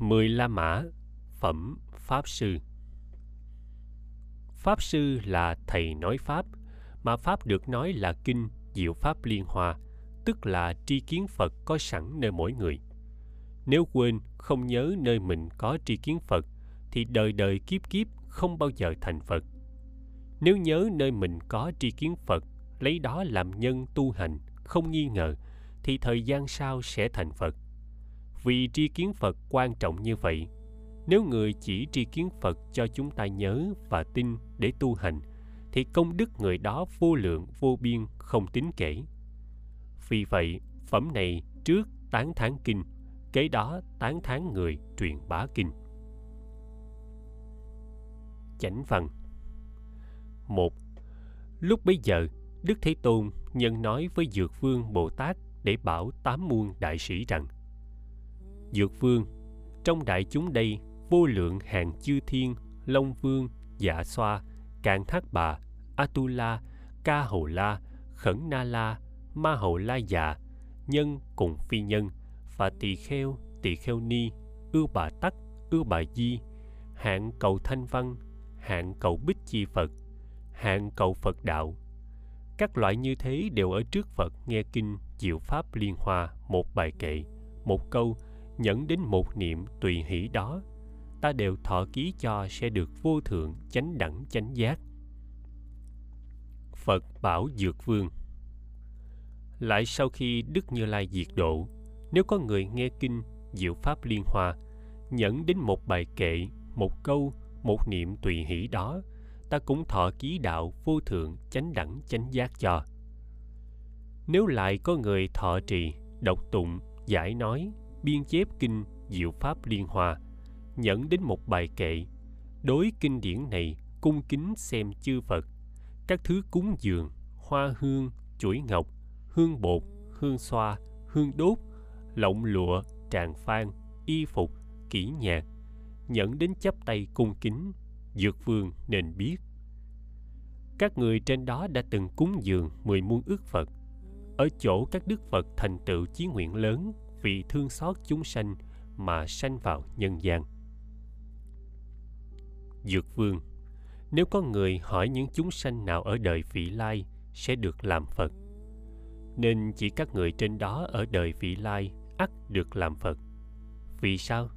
Mười La Mã Phẩm Pháp Sư Pháp Sư là thầy nói Pháp, mà Pháp được nói là kinh diệu Pháp liên hoa, tức là tri kiến Phật có sẵn nơi mỗi người. Nếu quên, không nhớ nơi mình có tri kiến Phật, thì đời đời kiếp kiếp không bao giờ thành Phật. Nếu nhớ nơi mình có tri kiến Phật, lấy đó làm nhân tu hành, không nghi ngờ, thì thời gian sau sẽ thành Phật. Vì tri kiến Phật quan trọng như vậy, nếu người chỉ tri kiến Phật cho chúng ta nhớ và tin để tu hành, thì công đức người đó vô lượng vô biên không tính kể. Vì vậy, phẩm này trước tán thán kinh, kế đó tán thán người truyền bá kinh. Chánh văn một Lúc bấy giờ, Đức Thế Tôn nhân nói với Dược Vương Bồ Tát để bảo tám muôn đại sĩ rằng Dược Vương, trong đại chúng đây vô lượng hàng chư thiên, Long Vương, Dạ Xoa, Cạn Thác Bà, Atula, Ca Hầu La, Khẩn Na La, Ma Hầu La già nhân cùng phi nhân, và tỳ kheo, tỳ kheo ni, ưu bà tắc, ưu bà di, hạng cầu thanh văn, hạng cầu bích chi Phật, hạng cầu Phật đạo. Các loại như thế đều ở trước Phật nghe kinh diệu pháp liên hoa một bài kệ, một câu, nhẫn đến một niệm tùy hỷ đó, ta đều thọ ký cho sẽ được vô thượng chánh đẳng chánh giác. Phật bảo Dược Vương Lại sau khi Đức Như Lai diệt độ, nếu có người nghe kinh diệu pháp liên hoa, nhẫn đến một bài kệ, một câu, một niệm tùy hỷ đó, ta cũng thọ ký đạo vô thượng chánh đẳng chánh giác cho. Nếu lại có người thọ trì, đọc tụng, giải nói, biên chép kinh diệu pháp liên hoa, nhẫn đến một bài kệ, đối kinh điển này cung kính xem chư Phật, các thứ cúng dường, hoa hương, chuỗi ngọc, hương bột, hương xoa, hương đốt, lộng lụa, tràng phan, y phục, kỹ nhạc, nhẫn đến chắp tay cung kính, dược vương nên biết. Các người trên đó đã từng cúng dường mười muôn ước Phật, ở chỗ các đức Phật thành tựu chí nguyện lớn vì thương xót chúng sanh mà sanh vào nhân gian. Dược Vương Nếu có người hỏi những chúng sanh nào ở đời vị lai sẽ được làm Phật, nên chỉ các người trên đó ở đời vị lai ắt được làm Phật. Vì sao?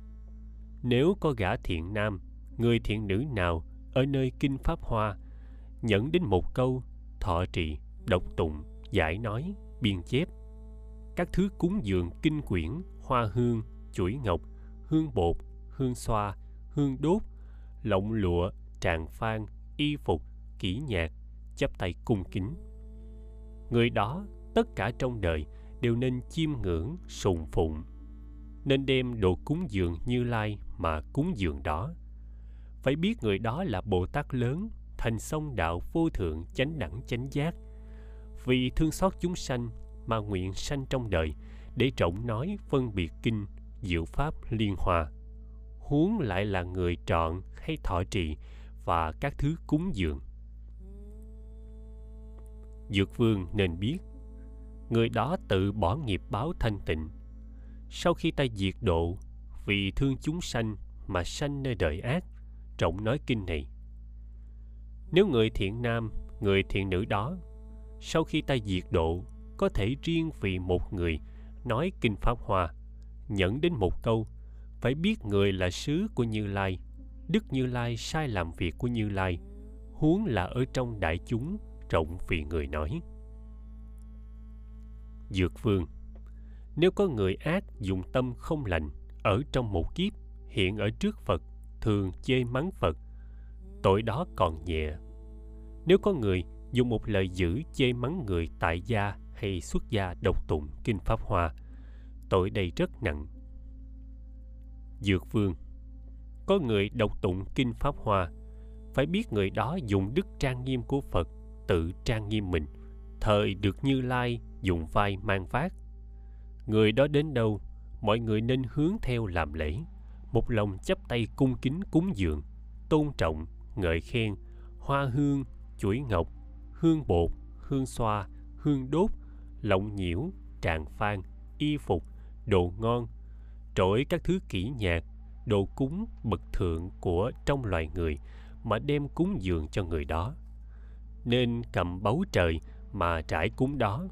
Nếu có gã thiện nam, người thiện nữ nào ở nơi kinh Pháp Hoa, nhẫn đến một câu, thọ trì, độc tụng, giải nói, biên chép, các thứ cúng dường kinh quyển, hoa hương, chuỗi ngọc, hương bột, hương xoa, hương đốt, lộng lụa, tràng phan, y phục, kỹ nhạc, chắp tay cung kính. Người đó, tất cả trong đời đều nên chiêm ngưỡng, sùng phụng, nên đem đồ cúng dường như lai mà cúng dường đó. Phải biết người đó là Bồ Tát lớn, thành sông đạo vô thượng chánh đẳng chánh giác. Vì thương xót chúng sanh mà nguyện sanh trong đời để trọng nói phân biệt kinh diệu pháp liên hòa, huống lại là người trọn hay thọ trì và các thứ cúng dường. Dược vương nên biết người đó tự bỏ nghiệp báo thanh tịnh. Sau khi ta diệt độ vì thương chúng sanh mà sanh nơi đời ác trọng nói kinh này. Nếu người thiện nam người thiện nữ đó sau khi ta diệt độ có thể riêng vì một người nói kinh pháp hoa, nhẫn đến một câu, phải biết người là sứ của như lai, đức như lai sai làm việc của như lai, huống là ở trong đại chúng rộng vì người nói. Dược vương, nếu có người ác dùng tâm không lành ở trong một kiếp, hiện ở trước phật, thường chê mắng phật, tội đó còn nhẹ. Nếu có người dùng một lời dữ chê mắng người tại gia hay xuất gia độc tụng kinh pháp hoa. Tội đây rất nặng. Dược vương, có người độc tụng kinh pháp hoa, phải biết người đó dùng đức trang nghiêm của phật, tự trang nghiêm mình. Thời được như lai dùng vai mang vác. Người đó đến đâu, mọi người nên hướng theo làm lễ. Một lòng chấp tay cung kính cúng dường, tôn trọng, ngợi khen, hoa hương, chuỗi ngọc, hương bột, hương xoa, hương đốt lộng nhiễu tràng phan, y phục, đồ ngon, trỗi các thứ kỹ nhạc đồ cúng bậc thượng của trong loài người mà đem cúng dường cho người đó. Nên cầm báu trời mà trải cúng đó,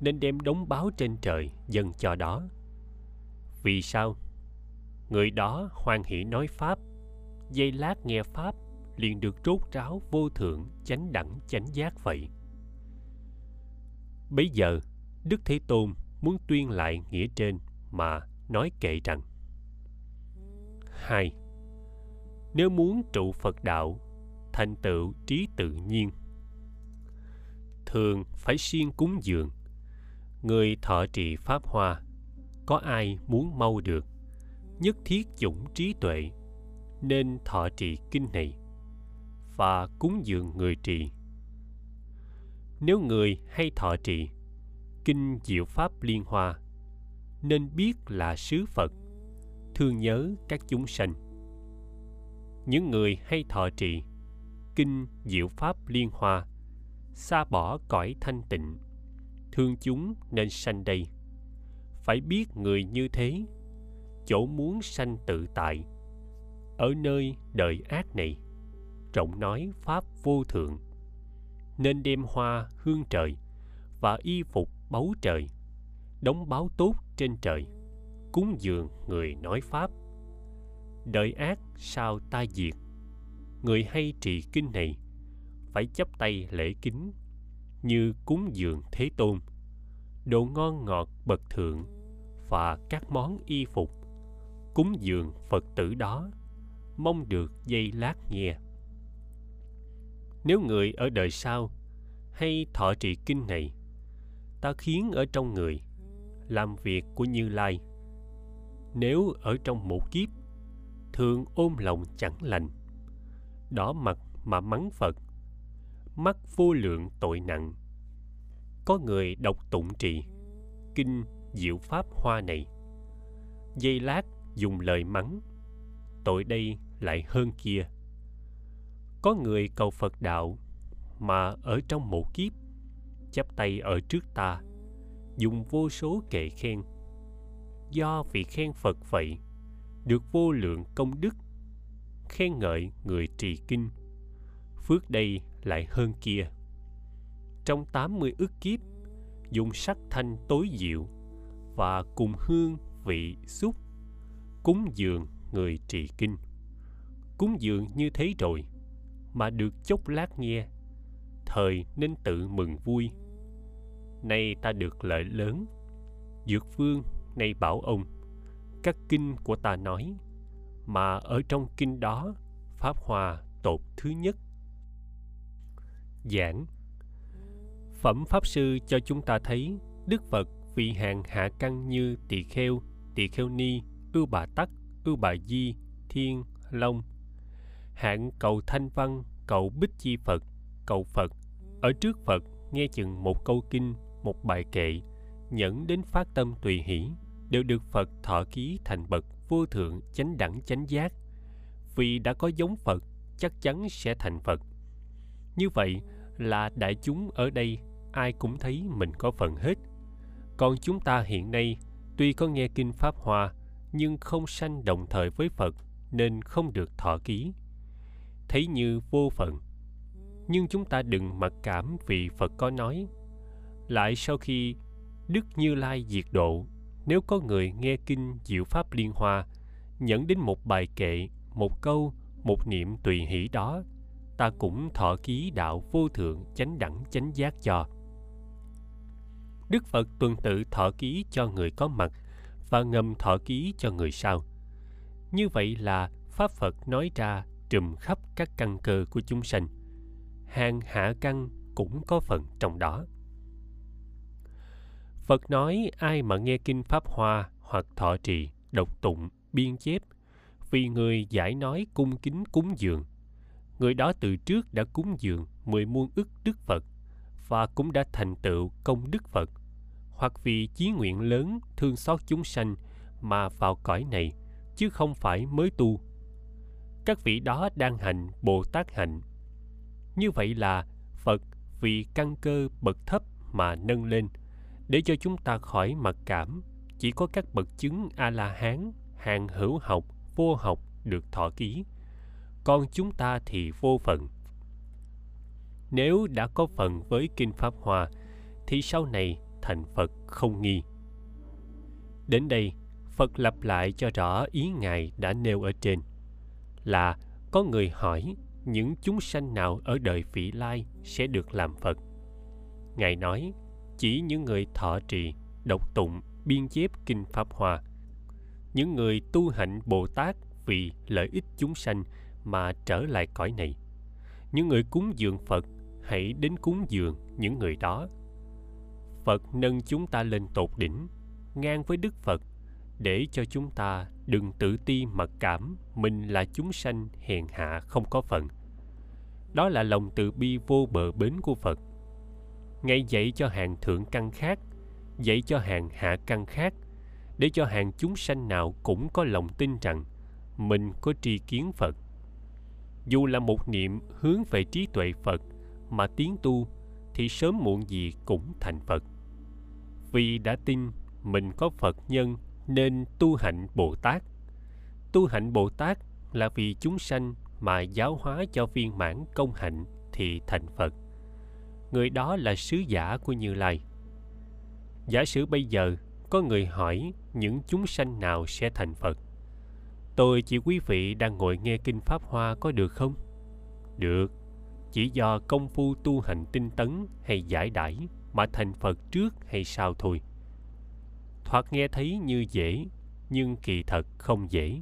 nên đem đống báo trên trời dâng cho đó. Vì sao? Người đó hoan hỷ nói pháp, dây lát nghe pháp liền được rốt ráo vô thượng, chánh đẳng, chánh giác vậy. Bấy giờ đức thế tôn muốn tuyên lại nghĩa trên mà nói kệ rằng, hai, nếu muốn trụ phật đạo, thành tựu trí tự nhiên, thường phải siêng cúng dường. Người thọ trì pháp hoa, có ai muốn mau được? Nhất thiết dũng trí tuệ, nên thọ trì kinh này và cúng dường người trì. Nếu người hay thọ trì kinh diệu pháp liên hoa, nên biết là sứ phật, thương nhớ các chúng sanh. Những người hay thọ trì kinh diệu pháp liên hoa, xa bỏ cõi thanh tịnh, thương chúng nên sanh đây. Phải biết người như thế, chỗ muốn sanh tự tại, ở nơi đời ác này trọng nói pháp vô thượng, nên đem hoa hương trời và y phục báu trời, đóng báo tốt trên trời, cúng dường người nói pháp. Đời ác sao ta diệt? Người hay trì kinh này, phải chấp tay lễ kính, như cúng dường thế tôn. Đồ ngon ngọt bậc thượng và các món y phục. Cúng dường phật tử đó, mong được dây lát nghe. Nếu người ở đời sau hay thọ trì kinh này ta khiến ở trong người, làm việc của như lai. Nếu ở trong một kiếp, thường ôm lòng chẳng lành. Đỏ mặt mà mắng phật mắc vô lượng tội nặng. Có người đọc tụng trì, kinh diệu pháp hoa này. Dây lát dùng lời mắng, tội đây lại hơn kia. Có người cầu phật đạo mà ở trong một kiếp chắp tay ở trước ta, dùng vô số kệ khen. Do vì khen phật vậy, được vô lượng công đức, khen ngợi người trì kinh, phước đây lại hơn kia. Trong 80 ức kiếp, dùng sắc thanh tối diệu và cùng hương vị xúc, cúng dường người trì kinh. Cúng dường như thế rồi, mà được chốc lát nghe, thời nên tự mừng vui nay ta được lợi lớn. Dược vương, nay bảo ông, các kinh của ta nói, mà ở trong kinh đó, pháp hòa tột thứ nhất. Giảng. Phẩm pháp sư cho chúng ta thấy, đức phật vị hàng hạ căn như tỳ kheo tỳ kheo ni ưu bà tắc ưu bà di, thiên, long. Hạng cầu thanh văn, cầu bích chi phật, cầu phật. Ở trước phật, nghe chừng một câu kinh một bài kệ, nhẫn đến phát tâm tùy hỷ, đều được phật thọ ký thành bậc vô thượng chánh đẳng chánh giác. Vì đã có giống phật, chắc chắn sẽ thành phật. Như vậy là đại chúng ở đây, ai cũng thấy mình có phần hết. Còn chúng ta hiện nay, tuy có nghe kinh pháp hoa, nhưng không sanh đồng thời với phật, nên không được thọ ký. Thấy như vô phận nhưng chúng ta đừng mặc cảm vì phật có nói lại sau khi đức như lai diệt độ. Nếu có người nghe kinh diệu pháp liên hoa, nhẫn đến một bài kệ, một câu, một niệm tùy hỷ đó, ta cũng thọ ký đạo vô thượng chánh đẳng chánh giác cho. Đức phật tuần tự thọ ký cho người có mặt và ngầm thọ ký cho người sau. Như vậy là pháp phật nói ra trùm khắp các căn cơ của chúng sanh. Hàng hạ căn cũng có phần trong đó phật nói, ai mà nghe kinh pháp hoa hoặc thọ trì độc tụng, biên chép, vì người giải nói cung kính cúng dường. Người đó từ trước đã cúng dường mười muôn ức đức phật và cũng đã thành tựu công đức phật. Hoặc vì chí nguyện lớn thương xót chúng sanh mà vào cõi này, chứ không phải mới tu. Các vị đó đang hành bồ tát hạnh. Như vậy là phật vì căn cơ bậc thấp mà nâng lên để cho chúng ta khỏi mặc cảm, chỉ có các bậc chứng a la hán hàng hữu học, vô học được thọ ký. Còn chúng ta thì vô phận nếu đã có phần với kinh pháp hoa, thì sau này thành phật không nghi. Đến đây, phật lặp lại cho rõ ý ngài đã nêu ở trên, là có người hỏi những chúng sanh nào ở đời vị lai sẽ được làm phật. Ngài nói chỉ những người thọ trì, độc tụng, biên chép kinh pháp hoa. Những người tu hạnh bồ tát vì lợi ích chúng sanh mà trở lại cõi này. Những người cúng dường phật, hãy đến cúng dường những người đó. Phật nâng chúng ta lên tột đỉnh, ngang với đức phật, để cho chúng ta đừng tự ti mặc cảm mình là chúng sanh hèn hạ không có phận đó là lòng từ bi vô bờ bến của phật ngài dạy cho hàng thượng căn khác, dạy cho hàng hạ căn khác, để cho hàng chúng sanh nào cũng có lòng tin rằng mình có tri kiến phật. Dù là một niệm hướng về trí tuệ phật mà tiến tu, thì sớm muộn gì cũng thành phật. Vì đã tin mình có phật nhân nên tu hạnh bồ tát. Tu hạnh bồ tát là vì chúng sanh mà giáo hóa cho viên mãn công hạnh thì thành phật người đó là sứ giả của như lai. Giả sử bây giờ, có người hỏi những chúng sanh nào sẽ thành phật. Tôi chỉ quý vị đang ngồi nghe kinh pháp hoa có được không? Được. Chỉ do công phu tu hành tinh tấn hay giải đãi mà thành phật trước hay sau thôi. Thoạt nghe thấy như dễ, nhưng kỳ thật không dễ.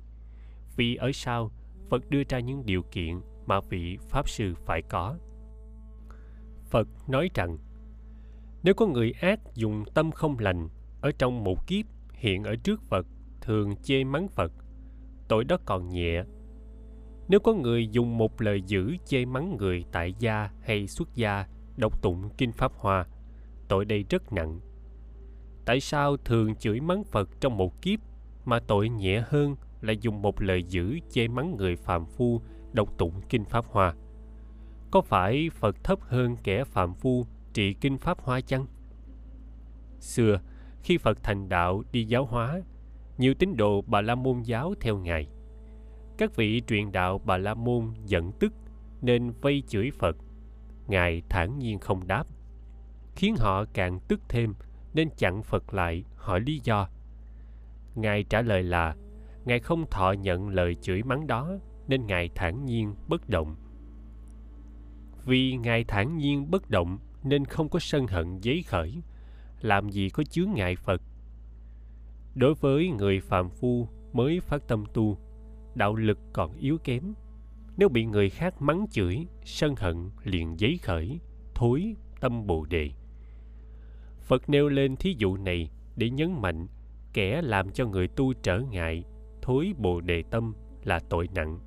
Vì ở sau, phật đưa ra những điều kiện mà vị pháp sư phải có phật nói rằng, nếu có người ác dùng tâm không lành ở trong một kiếp hiện ở trước phật, thường chê mắng phật, tội đó còn nhẹ. Nếu có người dùng một lời dữ chê mắng người tại gia hay xuất gia, đọc tụng kinh pháp hoa, tội đây rất nặng. Tại sao thường chửi mắng phật trong một kiếp mà tội nhẹ hơn là dùng một lời dữ chê mắng người phàm phu, đọc tụng kinh pháp hoa? Có phải phật thấp hơn kẻ phạm phu trị kinh pháp hoa chăng? Xưa, khi phật thành đạo đi giáo hóa, nhiều tín đồ bà la môn giáo theo ngài. Các vị truyền đạo bà la môn giận tức nên vây chửi phật. Ngài thản nhiên không đáp, khiến họ càng tức thêm nên chặn phật lại hỏi lý do. Ngài trả lời là, ngài không thọ nhận lời chửi mắng đó nên ngài thản nhiên bất động vì ngài thản nhiên bất động nên không có sân hận giấy khởi. Làm gì có chướng ngại phật? Đối với người phàm phu mới phát tâm tu, đạo lực còn yếu kém. Nếu bị người khác mắng chửi, sân hận liền giấy khởi, thối tâm bồ đề. Phật nêu lên thí dụ này để nhấn mạnh kẻ làm cho người tu trở ngại, thối bồ đề tâm là tội nặng.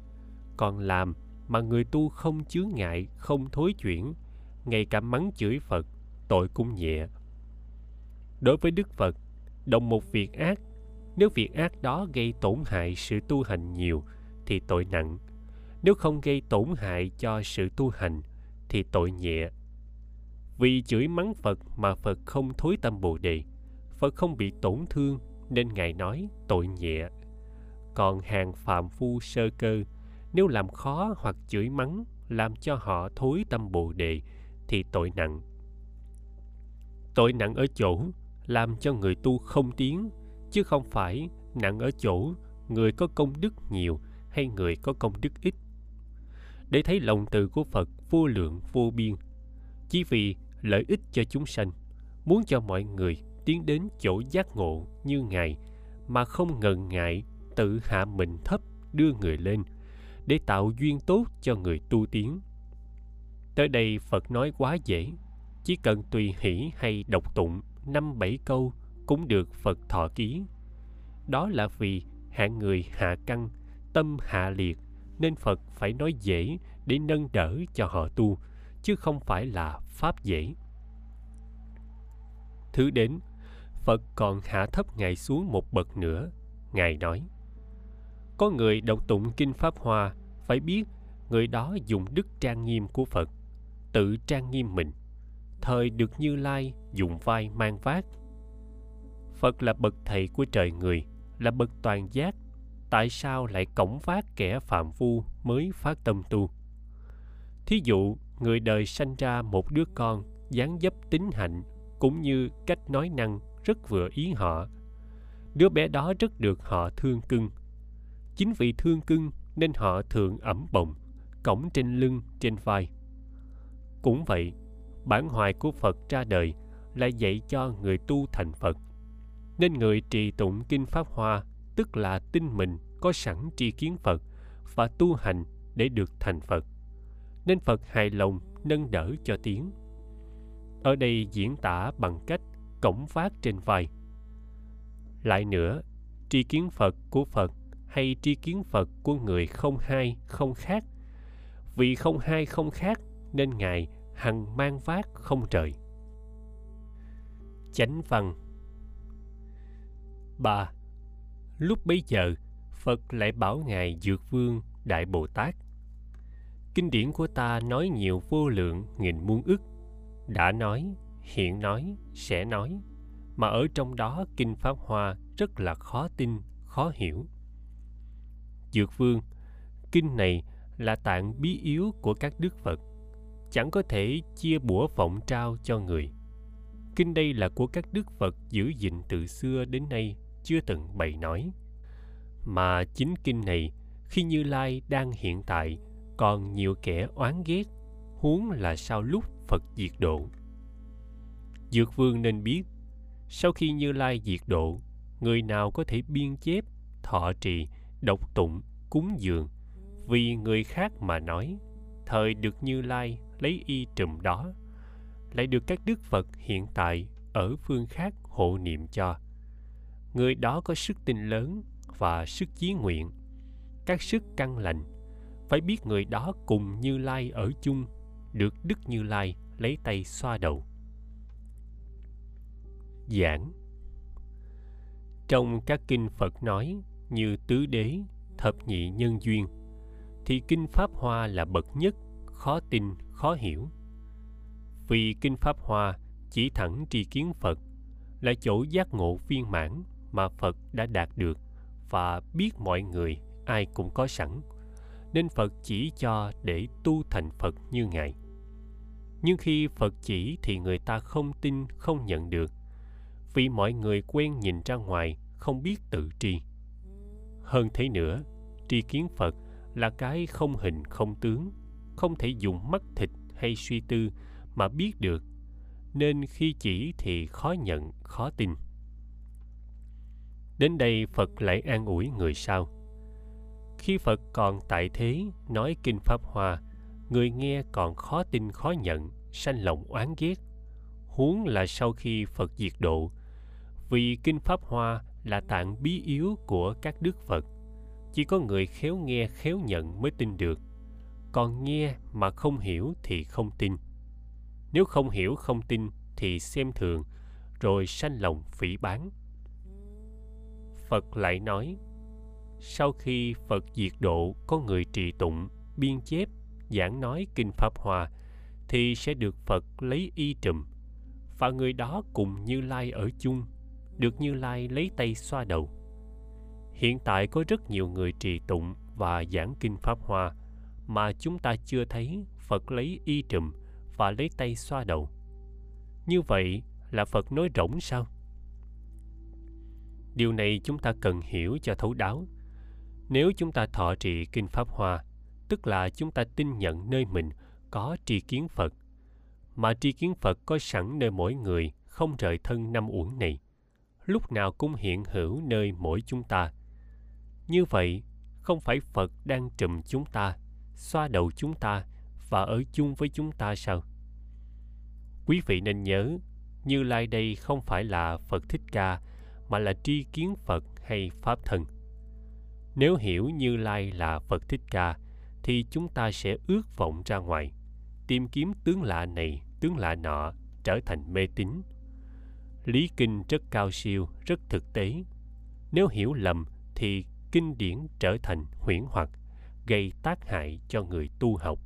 Còn làm mà người tu không chướng ngại, không thối chuyển, ngay cả mắng chửi phật, tội cũng nhẹ. Đối với đức phật, đồng một việc ác. Nếu việc ác đó gây tổn hại sự tu hành nhiều, thì tội nặng. Nếu không gây tổn hại cho sự tu hành, thì tội nhẹ. Vì chửi mắng phật mà phật không thối tâm bồ đề. Phật không bị tổn thương, nên ngài nói tội nhẹ. Còn hàng phạm phu sơ cơ nếu làm khó hoặc chửi mắng, làm cho họ thối tâm bồ đề, thì tội nặng. Tội nặng ở chỗ làm cho người tu không tiến, chứ không phải nặng ở chỗ người có công đức nhiều hay người có công đức ít. Để thấy lòng từ của phật vô lượng, vô biên, chỉ vì lợi ích cho chúng sanh, muốn cho mọi người tiến đến chỗ giác ngộ như ngài, mà không ngần ngại tự hạ mình thấp đưa người lên để tạo duyên tốt cho người tu tiến. Tới đây phật nói quá dễ, chỉ cần tùy hỷ hay đọc tụng năm bảy câu cũng được phật thọ ký. Đó là vì hạng người hạ căn, tâm hạ liệt nên phật phải nói dễ để nâng đỡ cho họ tu, chứ không phải là pháp dễ. Thứ đến, phật còn hạ thấp ngài xuống một bậc nữa, ngài nói có người đọc tụng kinh pháp hòa phải biết người đó dùng đức trang nghiêm của phật, tự trang nghiêm mình. Thời được như lai dùng vai mang vác. Phật là bậc thầy của trời người, là bậc toàn giác, tại sao lại cổng vác kẻ phạm phu mới phát tâm tu? Thí dụ, người đời sanh ra một đứa con dáng dấp tính hạnh cũng như cách nói năng rất vừa ý họ. Đứa bé đó rất được họ thương cưng chính vì thương cưng nên họ thường ẩm bồng cổng trên lưng, trên vai. Cũng vậy, bản hoài của phật ra đời là dạy cho người tu thành phật. Nên người trì tụng kinh pháp hoa, tức là tin mình có sẵn tri kiến phật và tu hành để được thành phật. Nên phật hài lòng nâng đỡ cho tiếng. Ở đây diễn tả bằng cách cổng vác trên vai. Lại nữa, tri kiến phật của phật hay tri kiến phật của người không hai, không khác. Vì không hai, không khác nên ngài hằng mang vác không trời. Chánh văn. Ba lúc bấy giờ, phật lại bảo ngài dược vương đại bồ tát. Kinh điển của ta nói nhiều vô lượng, nghìn muôn ức. Đã nói, hiện nói, sẽ nói. Mà ở trong đó kinh pháp hoa rất là khó tin, khó hiểu dược vương. Kinh này là tạng bí yếu của các đức phật, chẳng có thể chia bủa phỏng trao cho người. Kinh đây là của các đức phật giữ gìn từ xưa đến nay, chưa từng bày nói. Mà chính kinh này, khi như lai đang hiện tại, còn nhiều kẻ oán ghét, huống là sau lúc phật diệt độ. Dược vương nên biết, sau khi như lai diệt độ, người nào có thể biên chép, thọ trì độc tụng, cúng dường. Vì người khác mà nói, thời được như lai lấy y trùm đó, lại được các đức phật hiện tại ở phương khác hộ niệm cho. Người đó có sức tin lớn và sức chí nguyện. Các sức căn lành, phải biết người đó cùng như lai ở chung, được đức như lai lấy tay xoa đầu. Giảng. Trong các kinh phật nói như tứ đế, thập nhị nhân duyên, thì kinh pháp hoa là bậc nhất, khó tin, khó hiểu. Vì kinh pháp hoa chỉ thẳng tri kiến phật, là chỗ giác ngộ viên mãn mà phật đã đạt được và biết mọi người ai cũng có sẵn, nên phật chỉ cho để tu thành phật như ngài. Nhưng khi phật chỉ thì người ta không tin, không nhận được, vì mọi người quen nhìn ra ngoài, không biết tự tri hơn thế nữa, tri kiến phật là cái không hình không tướng, không thể dùng mắt thịt hay suy tư mà biết được, nên khi chỉ thì khó nhận, khó tin. Đến đây phật lại an ủi người sau. Khi phật còn tại thế nói kinh pháp hoa, người nghe còn khó tin, khó nhận, sanh lòng oán ghét. Huống là sau khi phật diệt độ, vì kinh pháp hoa là tạng bí yếu của các đức phật. Chỉ có người khéo nghe khéo nhận mới tin được. Còn nghe mà không hiểu thì không tin. Nếu không hiểu không tin thì xem thường rồi sanh lòng phỉ bán. Phật lại nói sau khi phật diệt độ có người trì tụng biên chép giảng nói kinh pháp hòa, thì sẽ được phật lấy y trùm. Và người đó cùng như lai ở chung được như lai lấy tay xoa đầu. Hiện tại có rất nhiều người trì tụng và giảng kinh pháp hoa mà chúng ta chưa thấy phật lấy y trùm và lấy tay xoa đầu. Như vậy là phật nói rỗng sao? Điều này chúng ta cần hiểu cho thấu đáo. Nếu chúng ta thọ trì kinh pháp hoa, tức là chúng ta tin nhận nơi mình có tri kiến phật, mà tri kiến phật có sẵn nơi mỗi người không rời thân năm uẩn này lúc nào cũng hiện hữu nơi mỗi chúng ta. Như vậy, không phải phật đang trùm chúng ta, xoa đầu chúng ta và ở chung với chúng ta sao? Quý vị nên nhớ, như lai đây không phải là phật thích ca, mà là tri kiến phật hay pháp thân nếu hiểu như lai là phật thích ca, thì chúng ta sẽ ước vọng ra ngoài, tìm kiếm tướng lạ này, tướng lạ nọ, trở thành mê tín lý kinh rất cao siêu, rất thực tế. Nếu hiểu lầm thì kinh điển trở thành huyễn hoặc, gây tác hại cho người tu học.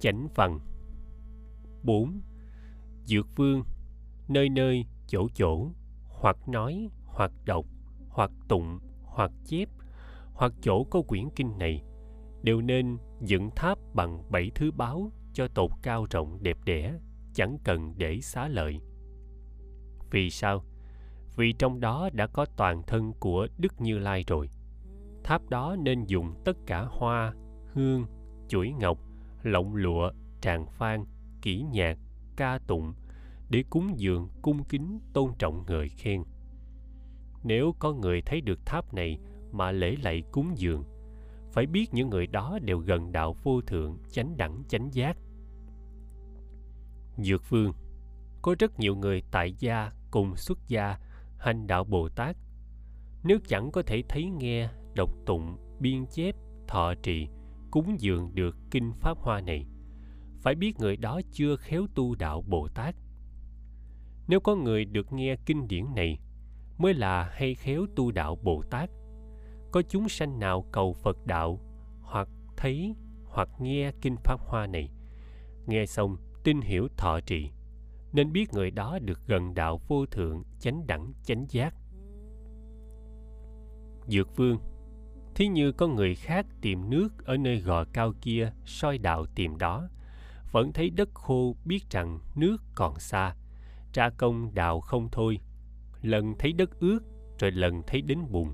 Chánh phần 4. Dược vương, nơi nơi, chỗ chỗ, hoặc nói, hoặc đọc, hoặc tụng, hoặc chép, hoặc chỗ có quyển kinh này, đều nên dựng tháp bằng bảy thứ báo cho tột cao rộng đẹp đẽ, chẳng cần để xá lợi. Vì sao? Vì trong đó đã có toàn thân của đức như lai rồi. Tháp đó nên dùng tất cả hoa, hương, chuỗi ngọc lộng lụa, tràng phan kỹ nhạc, ca tụng để cúng dường, cung kính, tôn trọng người khen. Nếu có người thấy được tháp này mà lễ lạy cúng dường phải biết những người đó đều gần đạo vô thượng, chánh đẳng, chánh giác. Dược vương, có rất nhiều người tại gia cùng xuất gia hành đạo bồ tát. Nếu chẳng có thể thấy nghe, đọc tụng, biên chép, thọ trì, cúng dường được kinh pháp hoa này, phải biết người đó chưa khéo tu đạo bồ tát. Nếu có người được nghe kinh điển này, mới là hay khéo tu đạo bồ tát có chúng sanh nào cầu phật đạo hoặc thấy hoặc nghe kinh pháp hoa này? Nghe xong, tin hiểu thọ trì, nên biết người đó được gần đạo vô thượng, chánh đẳng, chánh giác. Dược vương, thí như có người khác tìm nước ở nơi gò cao kia soi đạo tìm đó, vẫn thấy đất khô biết rằng nước còn xa tra công đạo không thôi. Lần thấy đất ướt, rồi lần thấy đến bùn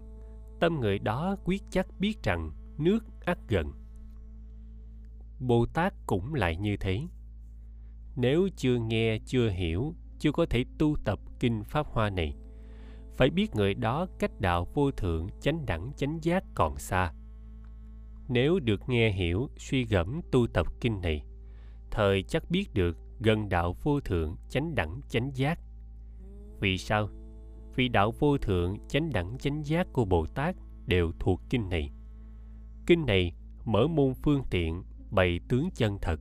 tâm người đó quyết chắc biết rằng nước ắt gần. Bồ tát cũng lại như thế. Nếu chưa nghe, chưa hiểu, chưa có thể tu tập kinh pháp hoa này, phải biết người đó cách đạo vô thượng, chánh đẳng, chánh giác còn xa. Nếu được nghe hiểu, suy gẫm tu tập kinh này, thời chắc biết được gần đạo vô thượng, chánh đẳng, chánh giác. Vì sao? Vì đạo vô thượng, chánh đẳng, chánh giác của bồ tát đều thuộc kinh này. Kinh này mở môn phương tiện, bày tướng chân thật.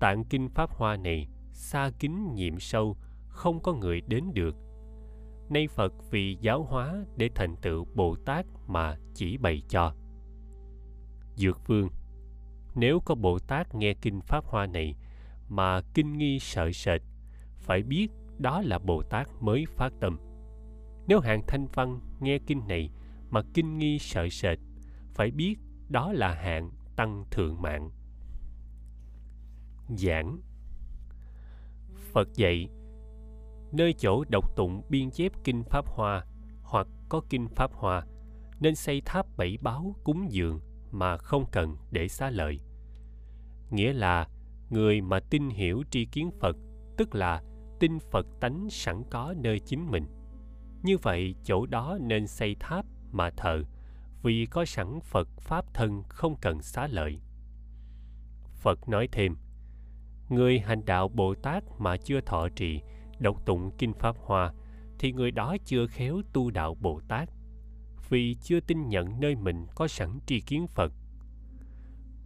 Tạng kinh pháp hoa này xa kính nhiệm sâu, không có người đến được. Nay phật vì giáo hóa để thành tựu bồ tát mà chỉ bày cho. Dược vương, nếu có bồ tát nghe kinh pháp hoa này mà kinh nghi sợ sệt, phải biết đó là bồ tát mới phát tâm nếu hạng thanh văn nghe kinh này mà kinh nghi sợ sệt, phải biết đó là hạng tăng thượng mạng. Giảng phật dạy, nơi chỗ độc tụng biên chép kinh pháp hoa hoặc có kinh pháp hoa, nên xây tháp bảy báo cúng dường mà không cần để xá lợi. Nghĩa là người mà tin hiểu tri kiến phật, tức là tin phật tánh sẵn có nơi chính mình như vậy, chỗ đó nên xây tháp mà thờ, vì có sẵn phật pháp thân không cần xá lợi. Phật nói thêm, người hành đạo bồ tát mà chưa thọ trì đọc tụng kinh pháp hoa, thì người đó chưa khéo tu đạo bồ tát, vì chưa tin nhận nơi mình có sẵn tri kiến phật.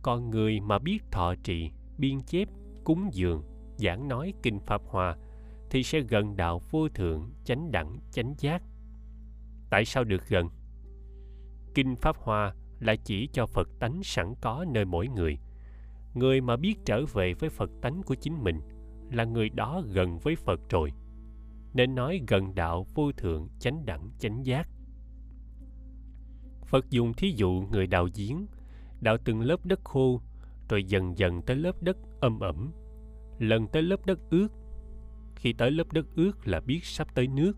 Còn người mà biết thọ trì, biên chép, cúng dường, giảng nói kinh pháp hoa thì sẽ gần đạo vô thượng, chánh đẳng, chánh giác. Tại sao được gần? Kinh pháp hoa là chỉ cho phật tánh sẵn có nơi mỗi người. Người mà biết trở về với phật tánh của chính mình là người đó gần với phật rồi. Nên nói gần đạo vô thượng, chánh đẳng, chánh giác. Phật dùng thí dụ người đào giếng đào từng lớp đất khô, rồi dần dần tới lớp đất âm ẩm, lần tới lớp đất ướt khi tới lớp đất ướt là biết sắp tới nước.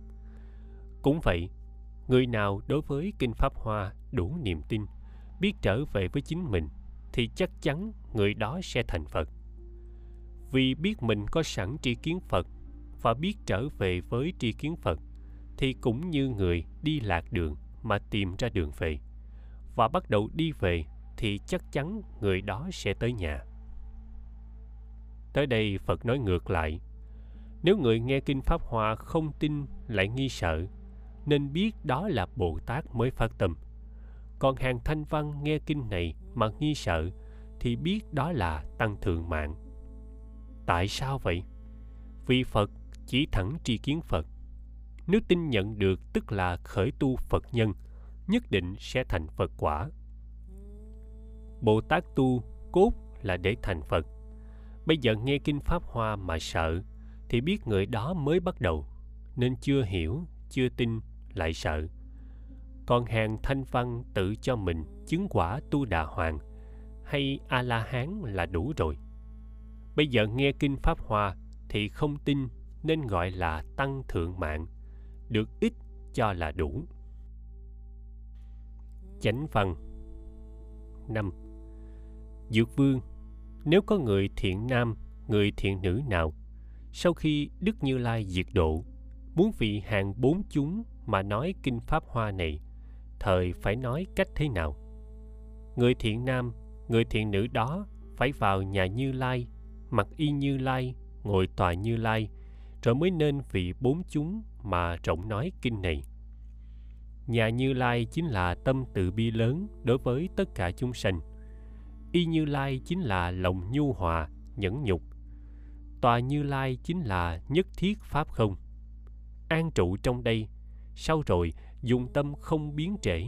Cũng vậy, người nào đối với kinh pháp hoa đủ niềm tin, biết trở về với chính mình, thì chắc chắn người đó sẽ thành phật. Vì biết mình có sẵn tri kiến phật và biết trở về với tri kiến phật, thì cũng như người đi lạc đường mà tìm ra đường về và bắt đầu đi về, thì chắc chắn người đó sẽ tới nhà. Tới đây phật nói ngược lại nếu người nghe kinh pháp hoa không tin lại nghi sợ, nên biết đó là bồ tát mới phát tâm. Còn hàng thanh văn nghe kinh này mà nghi sợ, thì biết đó là tăng thượng mạng. Tại sao vậy? Vì phật chỉ thẳng tri kiến phật. Nếu tin nhận được tức là khởi tu phật nhân, nhất định sẽ thành phật quả. Bồ tát tu cốt là để thành phật. Bây giờ nghe kinh pháp hoa mà sợ thì biết người đó mới bắt đầu, nên chưa hiểu, chưa tin, lại sợ. Còn hàng thanh văn tự cho mình chứng quả tu đà hoàng, hay a la hán là đủ rồi. Bây giờ nghe kinh pháp hoa thì không tin nên gọi là tăng thượng mạng, được ít cho là đủ. Chánh văn năm. Dược vương, nếu có người thiện nam, người thiện nữ nào sau khi đức như lai diệt độ, muốn vị hàng bốn chúng mà nói kinh pháp hoa này, thời phải nói cách thế nào? Người thiện nam, người thiện nữ đó phải vào nhà như lai, mặc y như lai, ngồi tòa như lai, rồi mới nên vị bốn chúng mà rộng nói kinh này. Nhà như lai chính là tâm từ bi lớn đối với tất cả chúng sanh. Y như lai chính là lòng nhu hòa, nhẫn nhục tòa như lai chính là nhất thiết pháp không? An trụ trong đây, sau rồi dùng tâm không biến trễ.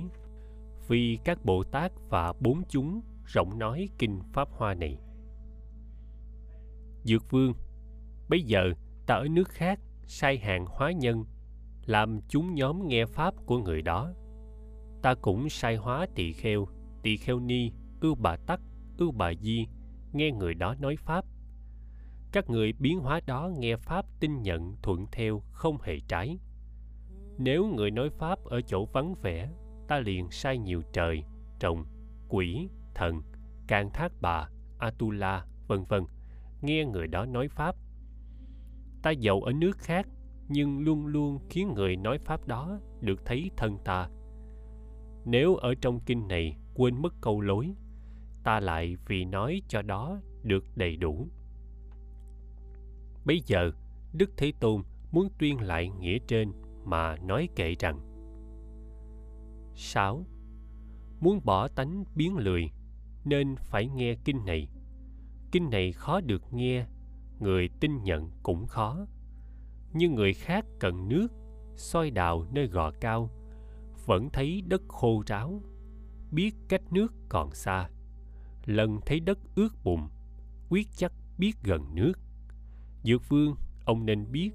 Vì các bồ tát và bốn chúng rộng nói kinh pháp hoa này. Dược vương, bây giờ ta ở nước khác, sai hàng hóa nhân, làm chúng nhóm nghe pháp của người đó. Ta cũng sai hóa tỳ kheo tỳ kheo ni ưu bà tắc ưu bà di, nghe người đó nói pháp các người biến hóa đó nghe pháp tin nhận thuận theo không hề trái. Nếu người nói pháp ở chỗ vắng vẻ, ta liền sai nhiều trời trồng quỷ, thần càng thác bà, atula, vân vân, nghe người đó nói pháp. Ta giàu ở nước khác, nhưng luôn luôn khiến người nói pháp đó được thấy thân ta. Nếu ở trong kinh này quên mất câu lối, ta lại vì nói cho đó được đầy đủ bây giờ đức thế tôn muốn tuyên lại nghĩa trên mà nói kệ rằng 6. Muốn bỏ tánh biến lười nên phải nghe kinh này. Kinh này khó được nghe, người tin nhận cũng khó. như người khác cần nước, soi đào nơi gò cao, vẫn thấy đất khô ráo, biết cách nước còn xa. Lần thấy đất ướt bùn, quyết chắc biết gần nước. Dược vương, ông nên biết,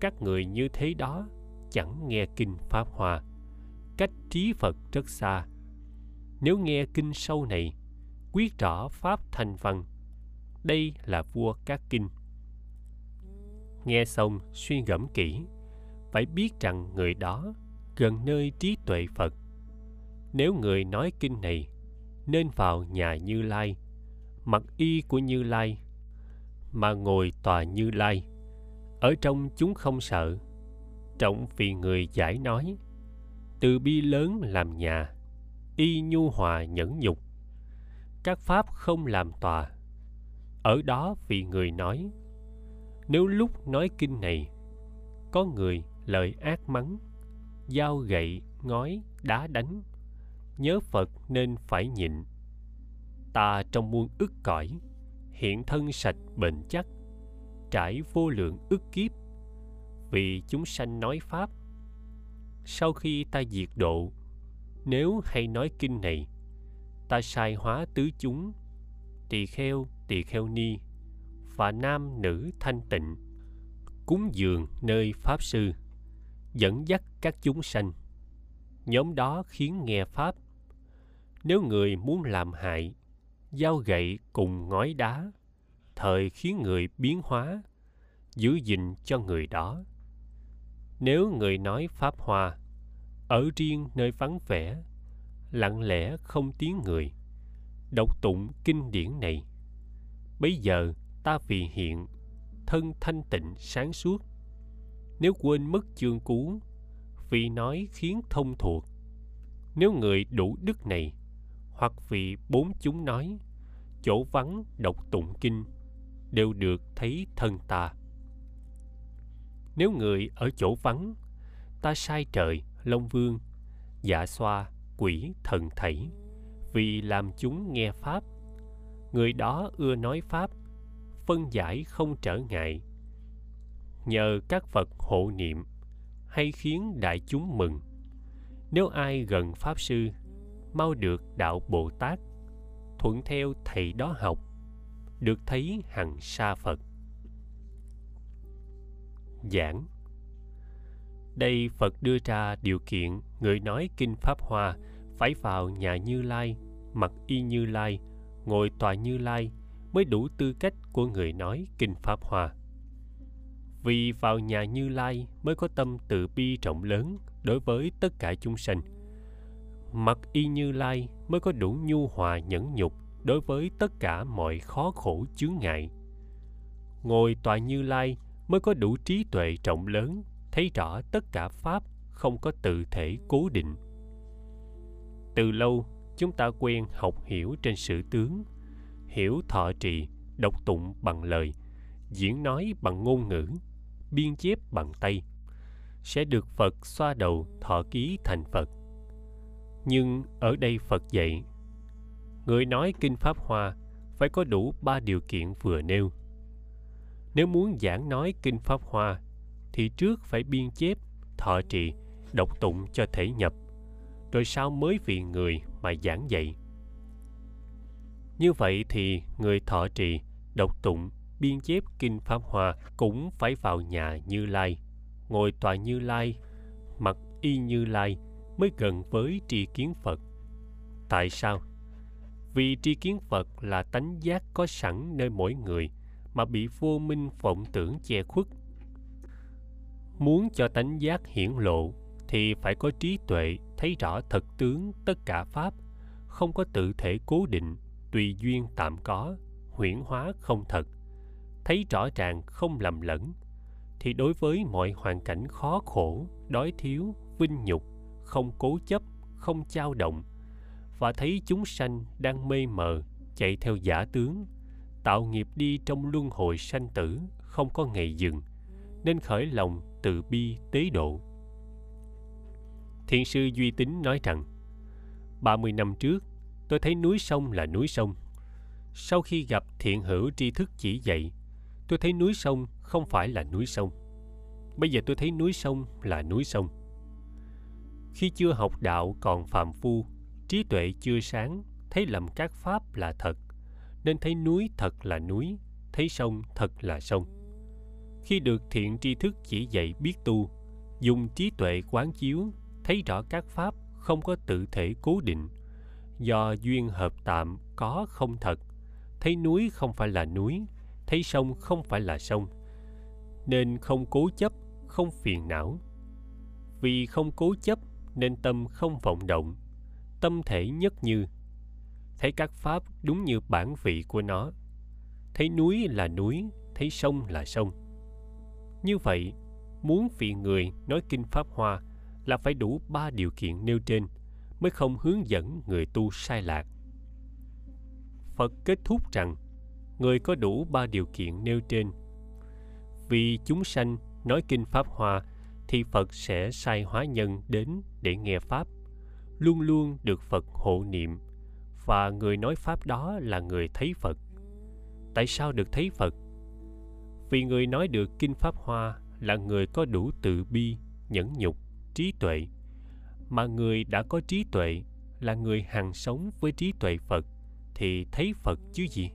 các người như thế đó chẳng nghe kinh Pháp hòa Cách trí Phật rất xa. Nếu nghe kinh sâu này, quyết rõ Pháp thành văn. Đây là vua các kinh. Nghe xong suy ngẫm kỹ, phải biết rằng người đó gần nơi trí tuệ Phật. Nếu người nói kinh này, nên vào nhà Như Lai, mặc y của Như Lai, mà ngồi tòa Như Lai. Ở trong chúng không sợ, trọng vì người giải nói. Từ bi lớn làm nhà y nhu hòa nhẫn nhục. Các pháp không làm tòa ở đó vì người nói. Nếu lúc nói kinh này có người lời ác mắng dao gậy ngói đá đánh nhớ phật nên phải nhịn. Ta trong muôn ức cõi hiện thân sạch bền chắc, trải vô lượng ức kiếp. Vì chúng sanh nói pháp, sau khi ta diệt độ, nếu hay nói kinh này, ta sai hóa tứ chúng, tỳ kheo tỳ kheo ni và nam nữ thanh tịnh, cúng dường nơi pháp sư, dẫn dắt các chúng sanh. Nhóm đó khiến nghe pháp. Nếu người muốn làm hại dao gậy cùng ngói đá, thời khiến người biến hóa, giữ gìn cho người đó. Nếu người nói pháp hoa, ở riêng nơi vắng vẻ, lặng lẽ không tiếng người, đọc tụng kinh điển này, bây giờ ta vì hiện, thân thanh tịnh sáng suốt. Nếu quên mất chương cú vì nói khiến thông thuộc. Nếu người đủ đức này hoặc vì bốn chúng nói, chỗ vắng đọc tụng kinh, đều được thấy thân ta. Nếu người ở chỗ vắng, ta sai trời, long vương dạ xoa quỷ thần thảy, vì làm chúng nghe pháp. Người đó ưa nói pháp, phân giải không trở ngại. Nhờ các phật hộ niệm, hay khiến đại chúng mừng. Nếu ai gần pháp sư mau được đạo bồ tát thuận theo thầy đó học, được thấy hằng sa phật. Giảng. Đây phật đưa ra điều kiện, người nói kinh pháp hoa phải vào nhà như lai, mặc y như lai, ngồi tòa như lai mới đủ tư cách của người nói kinh pháp hoa. Vì vào nhà như lai mới có tâm từ bi rộng lớn đối với tất cả chúng sanh mặc y như lai mới có đủ nhu hòa nhẫn nhục đối với tất cả mọi khó khổ chướng ngại. Ngồi tòa như lai mới có đủ trí tuệ rộng lớn, thấy rõ tất cả pháp không có tự thể cố định. Từ lâu, chúng ta quen học hiểu trên sự tướng, hiểu thọ trì, đọc tụng bằng lời, diễn nói bằng ngôn ngữ, biên chép bằng tay. Sẽ được phật xoa đầu thọ ký thành phật nhưng ở đây phật dạy, người nói kinh pháp hoa phải có đủ ba điều kiện vừa nêu. Nếu muốn giảng nói kinh pháp hoa, thì trước phải biên chép, thọ trì, đọc tụng cho thể nhập, rồi sau mới vì người mà giảng dạy. Như vậy thì người thọ trì, đọc tụng, biên chép kinh pháp hoa cũng phải vào nhà như lai, ngồi tòa như lai, mặc y như lai mới gần với tri kiến phật. Tại sao? Vì tri kiến phật là tánh giác có sẵn nơi mỗi người mà bị vô minh vọng tưởng che khuất. Muốn cho tánh giác hiển lộ thì phải có trí tuệ, thấy rõ thật tướng tất cả pháp, không có tự thể cố định, tùy duyên tạm có, huyễn hóa không thật, thấy rõ ràng không lầm lẫn, thì đối với mọi hoàn cảnh khó khổ, đói thiếu, vinh nhục không cố chấp, không trao động, và thấy chúng sanh đang mê mờ, chạy theo giả tướng, tạo nghiệp đi trong luân hồi sanh tử, không có ngày dừng, nên khởi lòng từ bi tế độ. Thiền sư duy tín nói rằng 30 năm trước, tôi thấy núi sông là núi sông. Sau khi gặp thiện hữu tri thức chỉ dạy, tôi thấy núi sông không phải là núi sông. Bây giờ tôi thấy núi sông là núi sông khi chưa học đạo còn phàm phu, trí tuệ chưa sáng, thấy lầm các pháp là thật. Nên thấy núi thật là núi, thấy sông thật là sông. Khi được thiện tri thức chỉ dạy biết tu, dùng trí tuệ quán chiếu, thấy rõ các pháp không có tự thể cố định. Do duyên hợp tạm có không thật, thấy núi không phải là núi, thấy sông không phải là sông. Nên không cố chấp, không phiền não. Vì không cố chấp nên tâm không vọng động, tâm thể nhất như. Thấy các pháp đúng như bản vị của nó, thấy núi là núi, thấy sông là sông. Như vậy, muốn vị người nói kinh pháp hoa là phải đủ ba điều kiện nêu trên mới không hướng dẫn người tu sai lạc. Phật kết thúc rằng, người có đủ ba điều kiện nêu trên. Vì chúng sanh nói kinh pháp hoa thì phật sẽ sai hóa nhân đến để nghe pháp. Luôn luôn được phật hộ niệm. Và người nói pháp đó là người thấy phật. Tại sao được thấy phật? Vì người nói được kinh pháp hoa là người có đủ từ bi, nhẫn nhục, trí tuệ. Mà người đã có trí tuệ là người hằng sống với trí tuệ phật thì thấy phật chứ gì?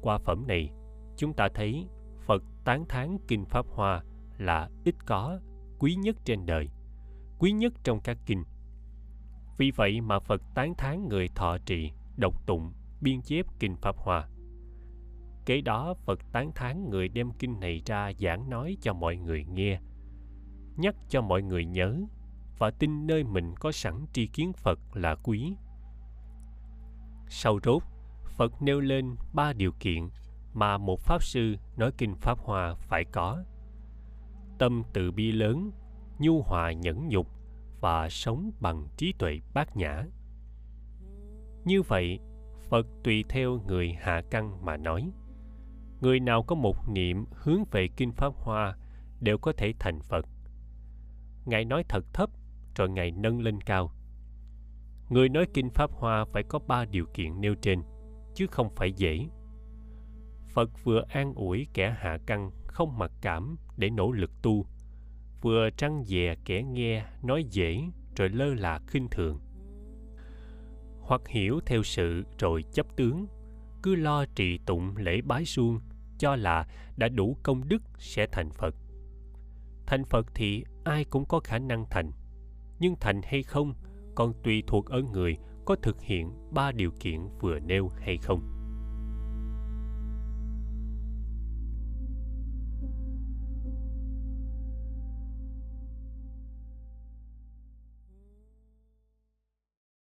Qua phẩm này, chúng ta thấy phật tán thán kinh pháp hoa là ít có, quý nhất trên đời, quý nhất trong các kinh. Vì vậy mà phật tán thán người thọ trì, độc tụng, biên chép kinh pháp hoa. Kế đó, phật tán thán người đem kinh này ra giảng nói cho mọi người nghe, nhắc cho mọi người nhớ và tin nơi mình có sẵn tri kiến phật là quý. Sau rốt, phật nêu lên ba điều kiện mà một pháp sư nói kinh pháp hoa phải có tâm từ bi lớn, nhu hòa nhẫn nhục và sống bằng trí tuệ bát nhã. Như vậy, phật tùy theo người hạ căn mà nói, người nào có một niệm hướng về kinh pháp hoa đều có thể thành phật. Ngài nói thật thấp, rồi ngài nâng lên cao. Người nói kinh pháp hoa phải có ba điều kiện nêu trên, chứ không phải dễ. Phật vừa an ủi kẻ hạ căn không mặc cảm để nỗ lực tu. Vừa trăng dè kẻ nghe, nói dễ, rồi lơ là khinh thường. Hoặc hiểu theo sự rồi chấp tướng, cứ lo trì tụng lễ bái suông, cho là đã đủ công đức sẽ thành phật. Thành phật thì ai cũng có khả năng thành, nhưng thành hay không còn tùy thuộc ở người có thực hiện ba điều kiện vừa nêu hay không.